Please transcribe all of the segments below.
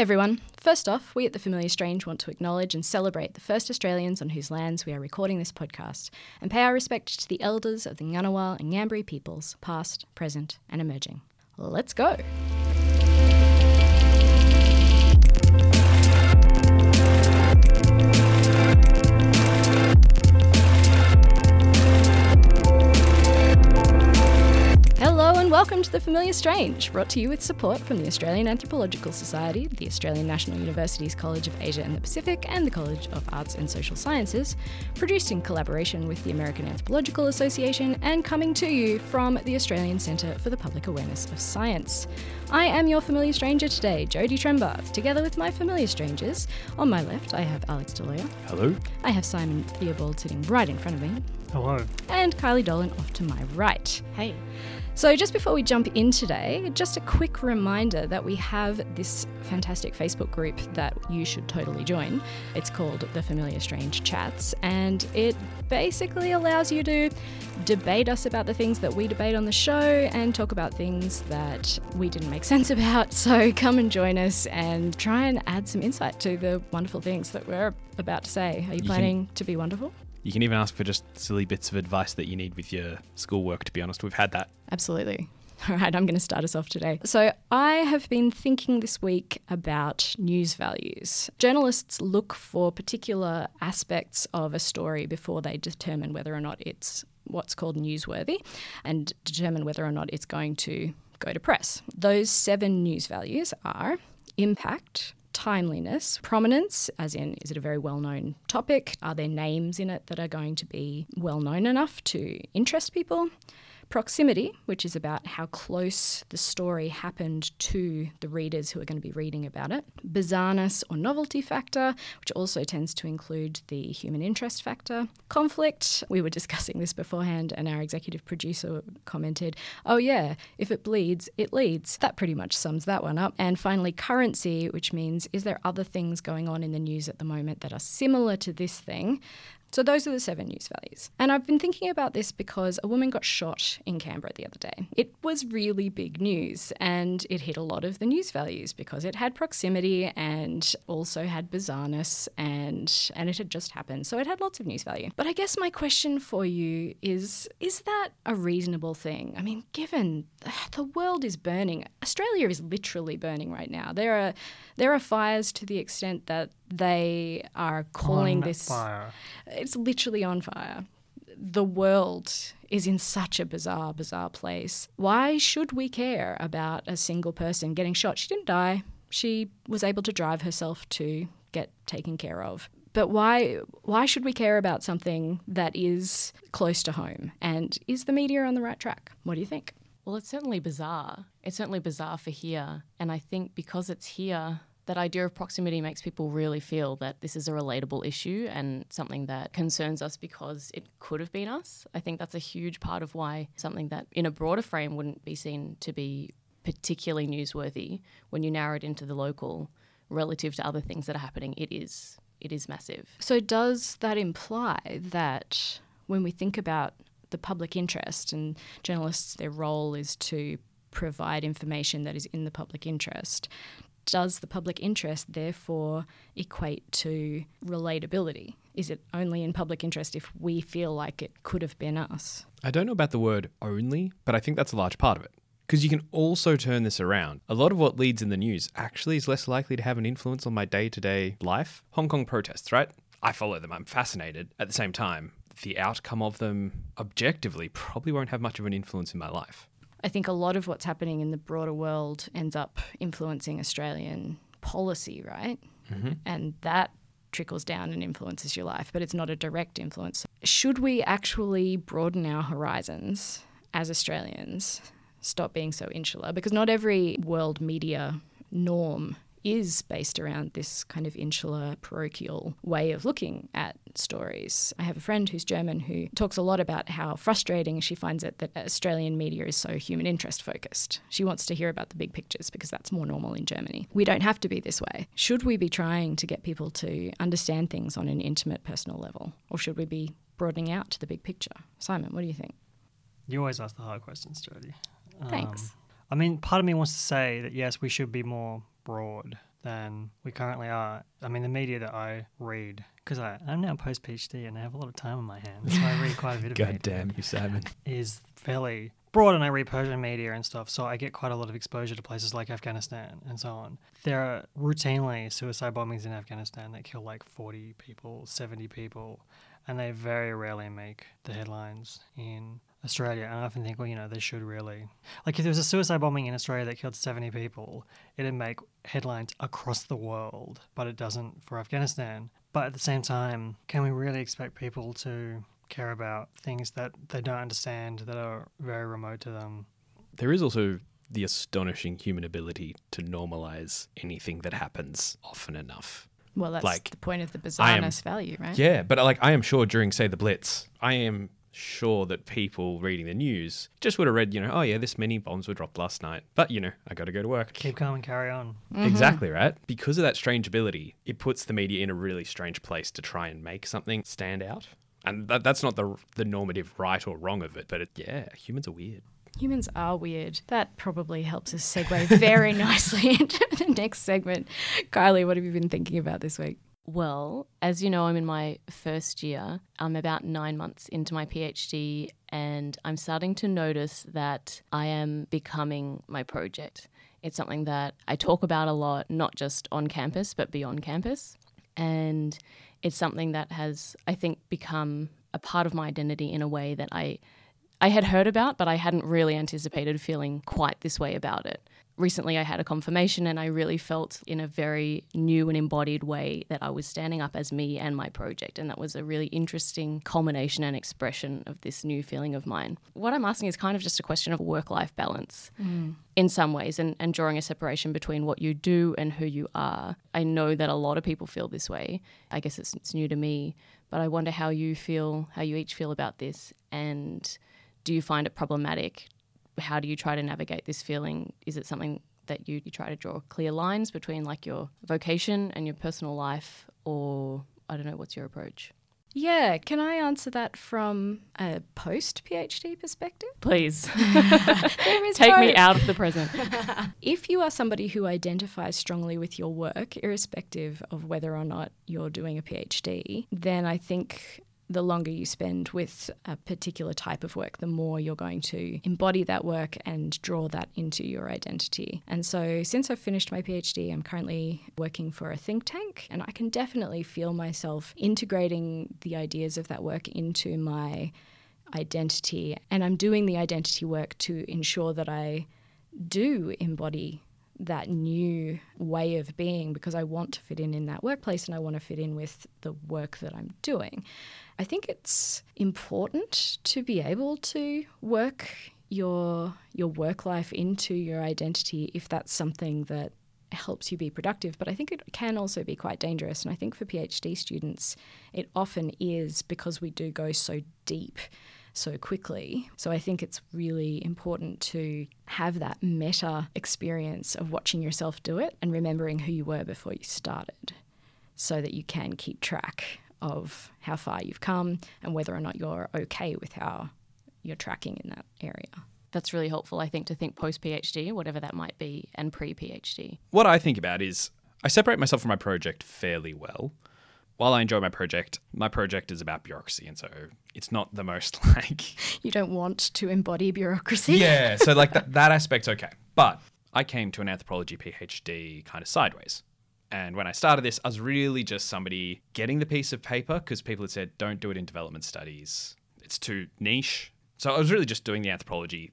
everyone. First off, we at The Familiar Strange want to acknowledge and celebrate the first Australians on whose lands we are recording this podcast and pay our respect to the elders of the Ngunnawal and Ngambri peoples, past, present, and emerging. Let's go. Welcome to The Familiar Strange, brought to you with support from the Australian Anthropological Society, the Australian National University's College of Asia and the Pacific, and the College of Arts and Social Sciences, produced in collaboration with the American Anthropological Association, and coming to you from the Australian Centre for the Public Awareness of Science. I am your familiar stranger today, Jodie Trembath, together with my familiar strangers. On my left, I have Alex D'Aloia. Hello. I have Simon Theobald sitting right in front of me, Hello. and Kylie Dolan off to my right. Hey. So, just before we jump in today, just a quick reminder that we have this fantastic Facebook group that you should totally join. It's called The Familiar Strange Chats, and it basically allows you to debate us about the things that we debate on the show and talk about things that we didn't make sense about. So, come and join us and try and add some insight to the wonderful things that we're about to say. Are you can- planning to be wonderful? You can even ask for just silly bits of advice that you need with your schoolwork, to be honest. We've had that. Absolutely. All right, I'm going to start us off today. So, I have been thinking this week about news values. Journalists look for particular aspects of a story before they determine whether or not it's what's called newsworthy and determine whether or not it's going to go to press. Those seven news values are impact, timeliness, prominence, as in, is it a very well known topic? Are there names in it that are going to be well known enough to interest people? Proximity, which is about how close the story happened to the readers who are going to be reading about it. Bizarreness or novelty factor, which also tends to include the human interest factor. Conflict, we were discussing this beforehand, and our executive producer commented, Oh, yeah, if it bleeds, it leads. That pretty much sums that one up. And finally, currency, which means is there other things going on in the news at the moment that are similar to this thing? So those are the seven news values. And I've been thinking about this because a woman got shot in Canberra the other day. It was really big news and it hit a lot of the news values because it had proximity and also had bizarreness and and it had just happened. So it had lots of news value. But I guess my question for you is is that a reasonable thing? I mean, given the world is burning, Australia is literally burning right now. There are there are fires to the extent that they are calling On this fire. it's literally on fire. The world is in such a bizarre, bizarre place. Why should we care about a single person getting shot? She didn't die. She was able to drive herself to get taken care of. But why why should we care about something that is close to home? And is the media on the right track? What do you think? Well, it's certainly bizarre. It's certainly bizarre for here. And I think because it's here, that idea of proximity makes people really feel that this is a relatable issue and something that concerns us because it could have been us. I think that's a huge part of why something that in a broader frame wouldn't be seen to be particularly newsworthy when you narrow it into the local relative to other things that are happening, it is it is massive. So, does that imply that when we think about the public interest and journalists, their role is to provide information that is in the public interest, does the public interest therefore equate to relatability? Is it only in public interest if we feel like it could have been us? I don't know about the word only, but I think that's a large part of it. Because you can also turn this around. A lot of what leads in the news actually is less likely to have an influence on my day to day life. Hong Kong protests, right? I follow them, I'm fascinated. At the same time, the outcome of them objectively probably won't have much of an influence in my life. I think a lot of what's happening in the broader world ends up influencing Australian policy, right? Mm-hmm. And that trickles down and influences your life, but it's not a direct influence. Should we actually broaden our horizons as Australians, stop being so insular? Because not every world media norm is based around this kind of insular, parochial way of looking at stories. I have a friend who's German who talks a lot about how frustrating she finds it that Australian media is so human interest focused. She wants to hear about the big pictures because that's more normal in Germany. We don't have to be this way. Should we be trying to get people to understand things on an intimate, personal level? Or should we be broadening out to the big picture? Simon, what do you think? You always ask the hard questions, Jodie. Thanks. Um, I mean, part of me wants to say that yes, we should be more broad, than we currently are. I mean, the media that I read, because I'm now post PhD and I have a lot of time on my hands, so I read quite a bit of God media, damn you, Simon. is fairly broad and I read Persian media and stuff, so I get quite a lot of exposure to places like Afghanistan and so on. There are routinely suicide bombings in Afghanistan that kill like 40 people, 70 people, and they very rarely make the headlines in Australia. And I often think, well, you know, they should really. Like, if there was a suicide bombing in Australia that killed 70 people, it'd make headlines across the world, but it doesn't for Afghanistan. But at the same time, can we really expect people to care about things that they don't understand, that are very remote to them? There is also the astonishing human ability to normalize anything that happens often enough. Well, that's Like, the point of the I am- bizarreness value, right? Yeah, but like I am sure during say the Blitz, I am sure that people reading the news just would have read, you know, oh yeah, this many bombs were dropped last night. But you know, I got to go to work. Keep calm and carry on. Mm-hmm. Exactly right. Because of that strange ability, it puts the media in a really strange place to try and make something stand out. And that, that's not the the normative right or wrong of it, but it, yeah, humans are weird. Humans are weird. That probably helps us segue very nicely into the next segment. Kylie, what have you been thinking about this week? Well, as you know, I'm in my first year. I'm about nine months into my PhD, and I'm starting to notice that I am becoming my project. It's something that I talk about a lot, not just on campus, but beyond campus. And it's something that has, I think, become a part of my identity in a way that I I had heard about, but I hadn't really anticipated feeling quite this way about it. Recently, I had a confirmation, and I really felt in a very new and embodied way that I was standing up as me and my project. And that was a really interesting culmination and expression of this new feeling of mine. What I'm asking is kind of just a question of work life balance mm. in some ways and, and drawing a separation between what you do and who you are. I know that a lot of people feel this way. I guess it's, it's new to me, but I wonder how you feel, how you each feel about this. And do you find it problematic? How do you try to navigate this feeling? Is it something that you, you try to draw clear lines between like your vocation and your personal life? Or I don't know, what's your approach? Yeah, can I answer that from a post PhD perspective? Please There is take me out of the present. If you are somebody who identifies strongly with your work, irrespective of whether or not you're doing a PhD, then I think the longer you spend with a particular type of work, the more you're going to embody that work and draw that into your identity. And so, since I've finished my PhD, I'm currently working for a think tank, and I can definitely feel myself integrating the ideas of that work into my identity. And I'm doing the identity work to ensure that I do embody that new way of being because I want to fit in in that workplace and I want to fit in with the work that I'm doing. I think it's important to be able to work your your work life into your identity if that's something that helps you be productive but I think it can also be quite dangerous and I think for PhD students it often is because we do go so deep so quickly. So I think it's really important to have that meta experience of watching yourself do it and remembering who you were before you started so that you can keep track of how far you've come and whether or not you're okay with how you're tracking in that area. That's really helpful, I think, to think post PhD, whatever that might be, and pre PhD. What I think about is I separate myself from my project fairly well. While I enjoy my project, my project is about bureaucracy, and so it's not the most like You don't want to embody bureaucracy. yeah. So like that that aspect's okay, but I came to an anthropology PhD kind of sideways. And when I started this, I was really just somebody getting the piece of paper because people had said, don't do it in development studies. It's too niche. So I was really just doing the anthropology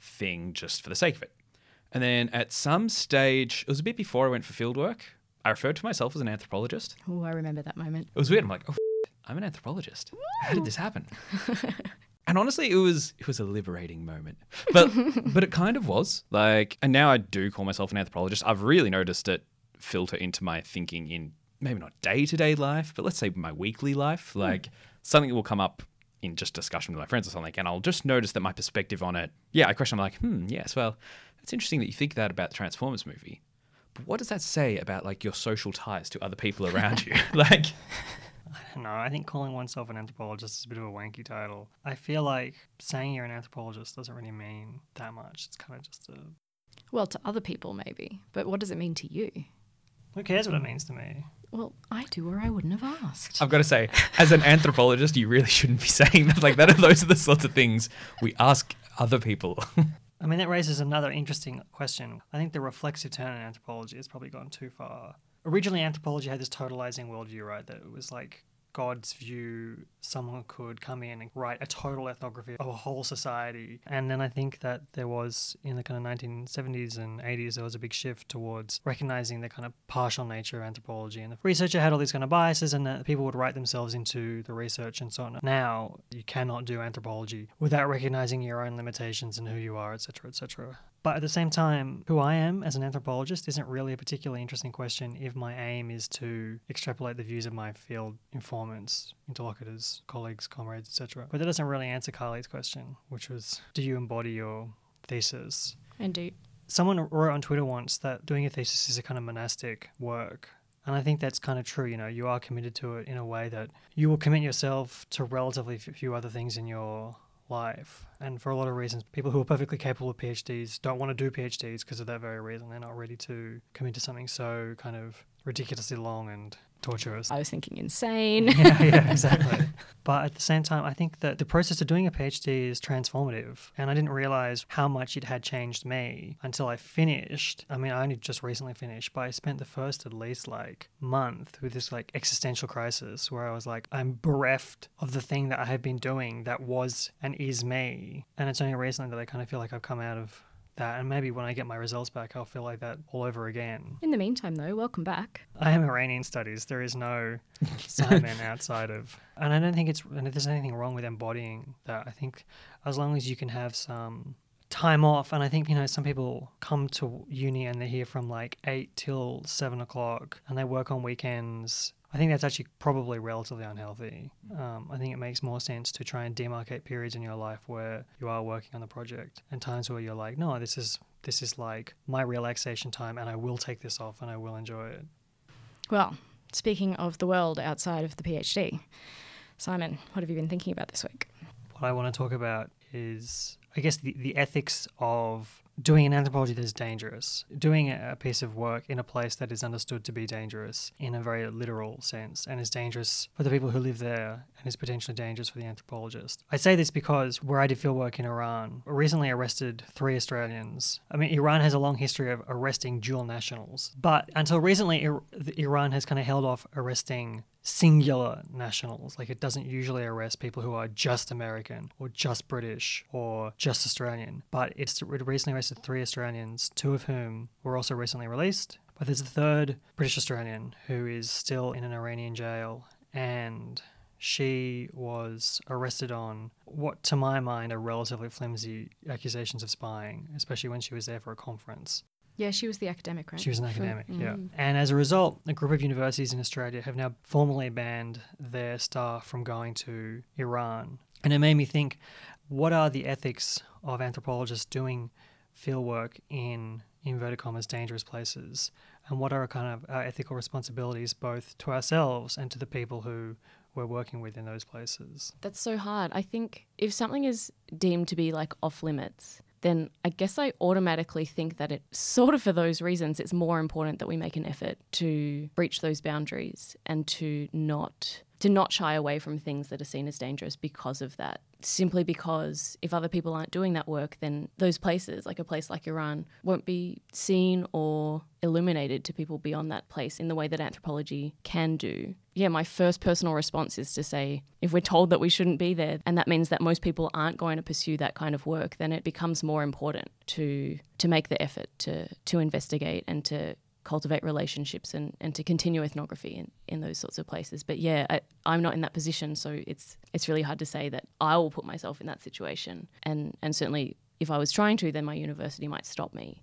thing just for the sake of it. And then at some stage, it was a bit before I went for fieldwork, I referred to myself as an anthropologist. Oh, I remember that moment. It was weird. I'm like, oh, I'm an anthropologist. How did this happen? and honestly, it was it was a liberating moment. But but it kind of was like, and now I do call myself an anthropologist. I've really noticed it filter into my thinking in maybe not day to day life, but let's say my weekly life. Like something that will come up in just discussion with my friends or something, and I'll just notice that my perspective on it. Yeah, I question. I'm like, hmm, yes, well, it's interesting that you think that about the Transformers movie. But what does that say about like your social ties to other people around you? like, I don't know. I think calling oneself an anthropologist is a bit of a wanky title. I feel like saying you're an anthropologist doesn't really mean that much. It's kind of just a. Well, to other people, maybe. But what does it mean to you? Who cares what it means to me? Well, I do, or I wouldn't have asked. I've got to say, as an anthropologist, you really shouldn't be saying that. Like that, those are the sorts of things we ask other people. I mean, that raises another interesting question. I think the reflexive turn in anthropology has probably gone too far. Originally, anthropology had this totalizing worldview, right? That it was like God's view, someone could come in and write a total ethnography of a whole society. And then I think that there was, in the kind of 1970s and 80s, there was a big shift towards recognizing the kind of partial nature of anthropology. And the researcher had all these kind of biases, and that people would write themselves into the research and so on. Now, you cannot do anthropology without recognizing your own limitations and who you are, etc., etc. But at the same time, who I am as an anthropologist isn't really a particularly interesting question if my aim is to extrapolate the views of my field informants, interlocutors, colleagues, comrades, etc. But that doesn't really answer Carly's question, which was do you embody your thesis? Indeed. Someone wrote on Twitter once that doing a thesis is a kind of monastic work. And I think that's kind of true. You know, you are committed to it in a way that you will commit yourself to relatively few other things in your life. And for a lot of reasons, people who are perfectly capable of PhDs don't want to do PhDs because of that very reason. They're not ready to commit to something so kind of ridiculously long and torturous. I was thinking insane. yeah, yeah, exactly. but at the same time, I think that the process of doing a PhD is transformative. And I didn't realize how much it had changed me until I finished. I mean, I only just recently finished, but I spent the first at least like month with this like existential crisis where I was like, I'm bereft of the thing that I have been doing that was and is me. And it's only recently that I kind of feel like I've come out of that. And maybe when I get my results back, I'll feel like that all over again. In the meantime, though, welcome back. I am Iranian studies. There is no Simon outside of, and I don't think it's and if there's anything wrong with embodying that. I think as long as you can have some time off, and I think you know some people come to uni and they're here from like eight till seven o'clock, and they work on weekends. I think that's actually probably relatively unhealthy. Um, I think it makes more sense to try and demarcate periods in your life where you are working on the project and times where you're like, no, this is this is like my relaxation time, and I will take this off and I will enjoy it. Well, speaking of the world outside of the PhD, Simon, what have you been thinking about this week? What I want to talk about is, I guess, the, the ethics of doing an anthropology that is dangerous, doing a piece of work in a place that is understood to be dangerous in a very literal sense and is dangerous for the people who live there and is potentially dangerous for the anthropologist. I say this because where I did fieldwork in Iran, recently arrested three Australians. I mean, Iran has a long history of arresting dual nationals, but until recently, Iran has kind of held off arresting singular nationals. Like it doesn't usually arrest people who are just American or just British or just Australian. But it's recently arrested three Australians, two of whom were also recently released. But there's a third British Australian who is still in an Iranian jail and she was arrested on what, to my mind, are relatively flimsy accusations of spying, especially when she was there for a conference. Yeah, she was the academic, right? She was an academic, For, yeah. Mm. And as a result, a group of universities in Australia have now formally banned their staff from going to Iran. And it made me think what are the ethics of anthropologists doing fieldwork in inverted commas dangerous places? And what are kind of our ethical responsibilities both to ourselves and to the people who we're working with in those places? That's so hard. I think if something is deemed to be like off limits, then I guess I automatically think that it sort of for those reasons, it's more important that we make an effort to breach those boundaries and to not to not shy away from things that are seen as dangerous because of that. Simply because if other people aren't doing that work, then those places, like a place like Iran, won't be seen or illuminated to people beyond that place in the way that anthropology can do. Yeah, my first personal response is to say if we're told that we shouldn't be there, and that means that most people aren't going to pursue that kind of work, then it becomes more important to to make the effort to to investigate and to cultivate relationships and, and to continue ethnography in, in those sorts of places. But yeah, I, I'm not in that position, so it's it's really hard to say that I will put myself in that situation. And and certainly, if I was trying to, then my university might stop me.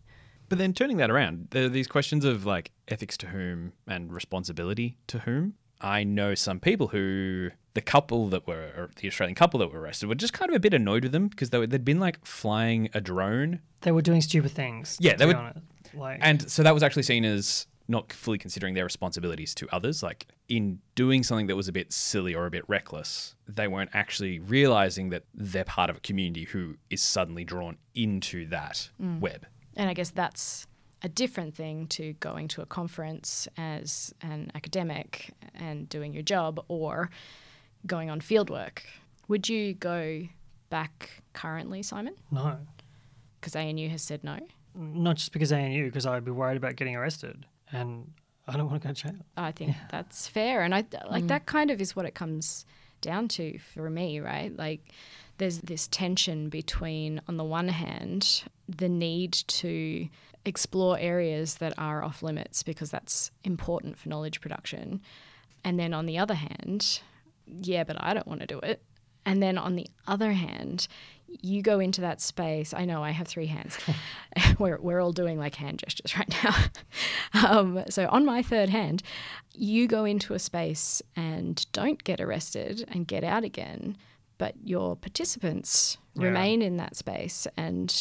But then turning that around, there are these questions of like ethics to whom and responsibility to whom. I know some people who the couple that were the Australian couple that were arrested were just kind of a bit annoyed with them because they were, they'd been like flying a drone. They were doing stupid things. Yeah, they were. Like, and so that was actually seen as not fully considering their responsibilities to others. Like in doing something that was a bit silly or a bit reckless, they weren't actually realizing that they're part of a community who is suddenly drawn into that mm. web. And I guess that's a different thing to going to a conference as an academic and doing your job or going on fieldwork. Would you go back currently, Simon? No. Because ANU has said no. Not just because ANU, because I'd be worried about getting arrested. And I don't want to go to jail. I think that's fair. And I like mm. that kind of is what it comes down to for me, right? Like there's this tension between, on the one hand, the need to explore areas that are off limits because that's important for knowledge production. And then on the other hand, yeah, but I don't want to do it. And then on the other hand, you go into that space. I know I have three hands. we're, we're all doing like hand gestures right now. um, so on my third hand, you go into a space and don't get arrested and get out again, but your participants Yeah. remain in that space. And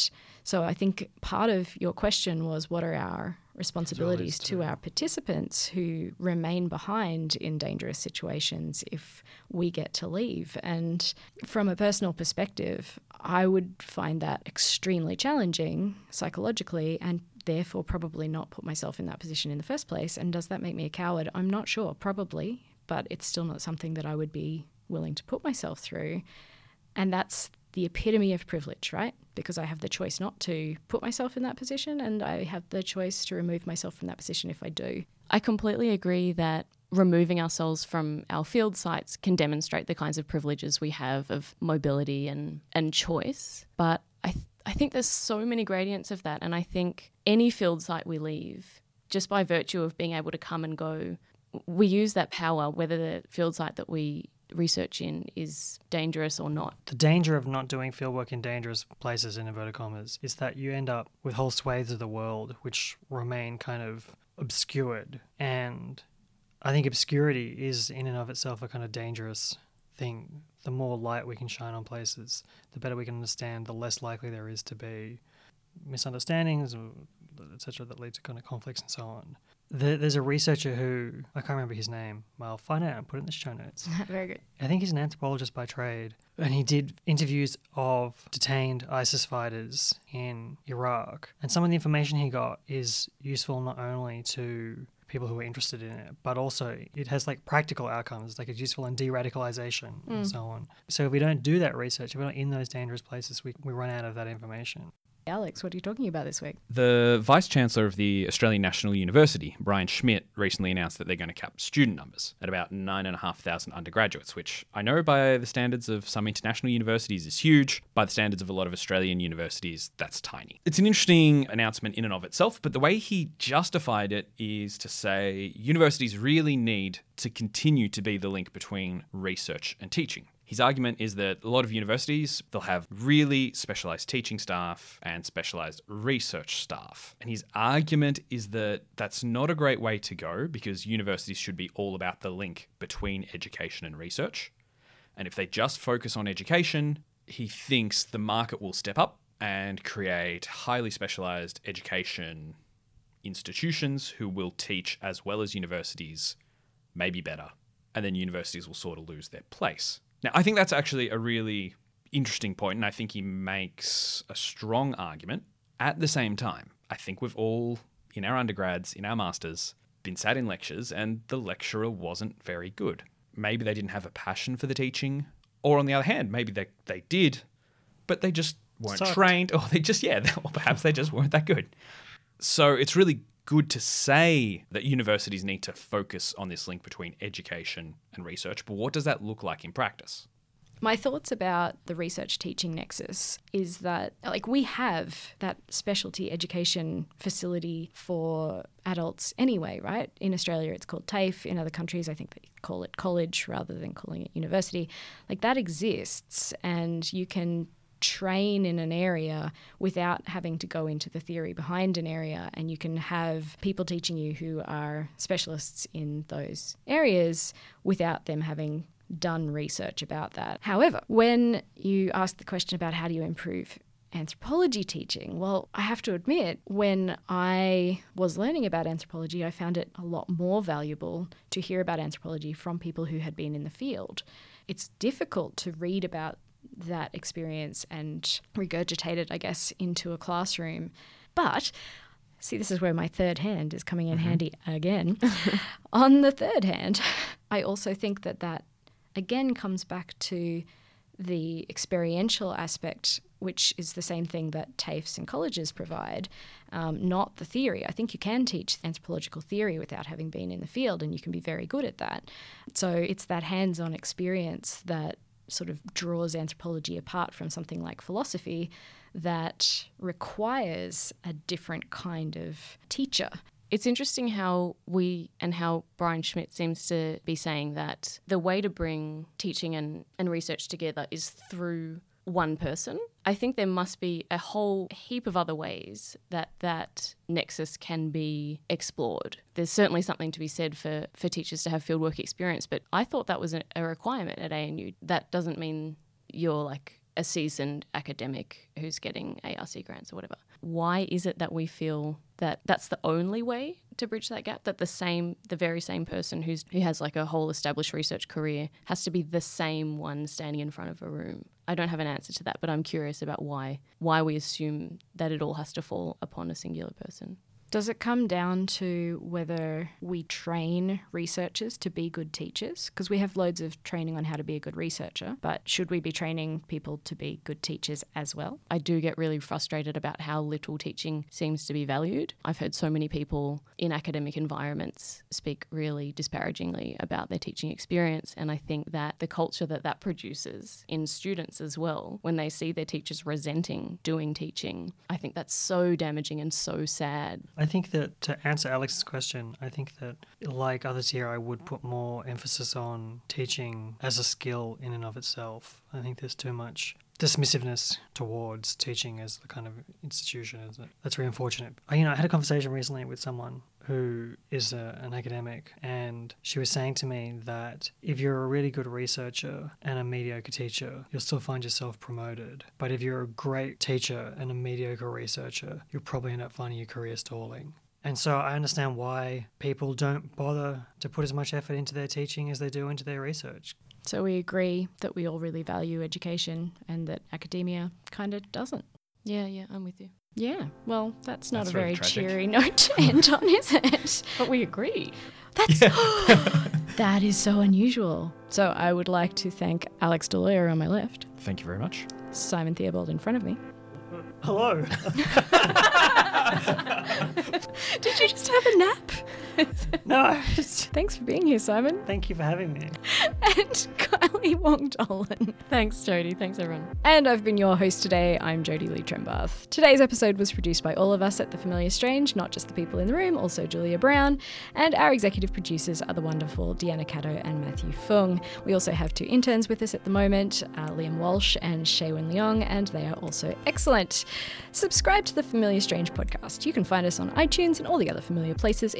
so I think part of your question was what are our responsibilities to our participants who remain behind in dangerous situations if we get to leave. And from a personal perspective, I would find that extremely challenging psychologically and therefore probably not put myself in that position in the first place. And does that make me a coward? I'm not sure, probably, but it's still not something that I would be willing to put myself through. And that's the epitome of privilege, right? Because I have the choice not to put myself in that position and I have the choice to remove myself from that position if I do. I completely agree that removing ourselves from our field sites can demonstrate the kinds of privileges we have of mobility and, and choice. But I, th- I think there's so many gradients of that. And I think any field site we leave, just by virtue of being able to come and go, we use that power, whether the field site that we research in is dangerous or not. The danger of not doing fieldwork in dangerous places, in inverted commas, is that you end up with whole swathes of the world which remain kind of obscured. And I think obscurity is, in and of itself, a kind of dangerous thing. The more light we can shine on places, the better we can understand, the less likely there is to be misunderstandings, etc., that lead to kind of conflicts and so on. There, there's a researcher who, I can't remember his name, I'll find out and put it in the show notes. Very good. I think he's an anthropologist by trade, and he did interviews of detained ISIS fighters in Iraq. And some of the information he got is useful not only to people who are interested in it, but also it has like practical outcomes, like it's useful in de radicalization and hmm. so on. So if we don't do that research, if we're not in those dangerous places, we, we run out of that information. Alex, what are you talking about this week? The Vice Chancellor of the Australian National University, Brian Schmidt, recently announced that they're going to cap student numbers at about 9,500 undergraduates, which I know by the standards of some international universities is huge. By the standards of a lot of Australian universities, that's tiny. It's an interesting announcement in and of itself, but the way he justified it is to say universities really need to continue to be the link between research and teaching. His argument is that a lot of universities, they'll have really specialized teaching staff and specialized research staff. And his argument is that that's not a great way to go because universities should be all about the link between education and research. And if they just focus on education, he thinks the market will step up and create highly specialized education institutions who will teach as well as universities, maybe better. And then universities will sort of lose their place. Now, I think that's actually a really interesting point, and I think he makes a strong argument. At the same time, I think we've all, in our undergrads, in our masters, been sat in lectures and the lecturer wasn't very good. Maybe they didn't have a passion for the teaching, or on the other hand, maybe they, they did, but they just weren't Sucked. trained, or they just, yeah, or perhaps they just weren't that good. So it's really good to say that universities need to focus on this link between education and research, but what does that look like in practice? My thoughts about the research teaching nexus is that, like, we have that specialty education facility for adults anyway, right? In Australia, it's called TAFE. In other countries, I think they call it college rather than calling it university. Like, that exists, and you can train in an area without having to go into the theory behind an area and you can have people teaching you who are specialists in those areas without them having done research about that. However, when you ask the question about how do you improve anthropology teaching, well, I have to admit, when I was learning about anthropology, I found it a lot more valuable to hear about anthropology from people who had been in the field. It's difficult to read about that experience and regurgitate it, I guess, into a classroom. But See, this is where my third hand is coming in handy again. On the third hand, I also think that that again comes back to the experiential aspect, which is the same thing that TAFEs and colleges provide, um, not the theory. I think you can teach anthropological theory without having been in the field, and you can be very good at that. So it's that hands on experience that sort of draws anthropology apart from something like philosophy that requires a different kind of teacher. It's interesting how we and how Brian Schmidt seems to be saying that the way to bring teaching and, and research together is through one person. I think there must be a whole heap of other ways that that nexus can be explored. There's certainly something to be said for, for teachers to have fieldwork experience, but I thought that was a, requirement at ANU. That doesn't mean you're like a seasoned academic who's getting ARC grants or whatever. Why is it that we feel that that's the only way to bridge that gap? That the same, the very same person who's who has like a whole established research career has to be the same one standing in front of a room. I don't have an answer to that, but I'm curious about why why we assume that it all has to fall upon a singular person. Does it come down to whether we train researchers to be good teachers? Because we have loads of training on how to be a good researcher, but should we be training people to be good teachers as well? I do get really frustrated about how little teaching seems to be valued. I've heard so many people in academic environments speak really disparagingly about their teaching experience, and I think that the culture that that produces in students as well, when they see their teachers resenting doing teaching, I think that's so damaging and so sad. I think that to answer Alex's question, I think that like others here, I would put more emphasis on teaching as a skill in and of itself. I think there's too much dismissiveness towards teaching as the kind of institution is it? That's really unfortunate. I, you know, I had a conversation recently with someone who is a, an academic, and she was saying to me that if you're a really good researcher and a mediocre teacher, you'll still find yourself promoted. But if you're a great teacher and a mediocre researcher, you'll probably end up finding your career stalling. And so I understand why people don't bother to put as much effort into their teaching as they do into their research. So we agree that we all really value education and that academia kind of doesn't. Yeah, yeah, I'm with you. Yeah, well, that's not That's a very tragic. cheery note to end on, is it? But we agree. That's that is so unusual. So I would like to thank Alex D'Aloia on my left, Thank you very much. Simon Theobald in front of me. Hello. Did you just have a nap? no. Thanks for being here, Simon. Thank you for having me. And Kylie Wong Dolan. Thanks, Jodie. Thanks, everyone. And I've been your host today. I'm Jodie Lee Trembath. Today's episode was produced by all of us at The Familiar Strange, not just the people in the room, also Julia Brown. And our executive producers are the wonderful Deanna Caddo and Matthew Fung. We also have two interns with us at the moment, uh, Liam Walsh and Shaywin Leong, and they are also excellent. Subscribe to The Familiar Strange podcast. You can find us on iTunes and all the other familiar places,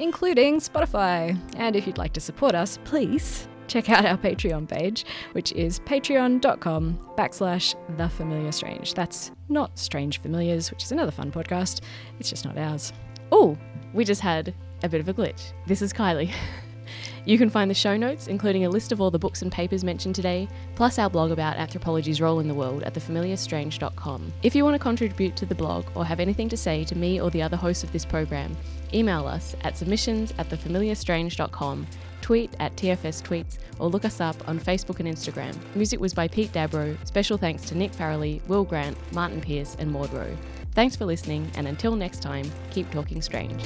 including Spotify. And if you'd like to support us, please check out our Patreon page, which is patreon.com backslash the familiar strange. That's not Strange Familiars, which is another fun podcast. It's just not ours. Oh, we just had a bit of a glitch. This is Kylie. You can find the show notes, including a list of all the books and papers mentioned today, plus our blog about anthropology's role in the world at thefamiliarstrange.com. If you want to contribute to the blog or have anything to say to me or the other hosts of this program, email us at submissions at thefamiliarstrange.com, tweet at TFS Tweets, or look us up on Facebook and Instagram. Music was by Pete Dabro. Special thanks to Nick Farrelly, Will Grant, Martin Pierce, and Maud Rowe. Thanks for listening, and until next time, keep talking strange.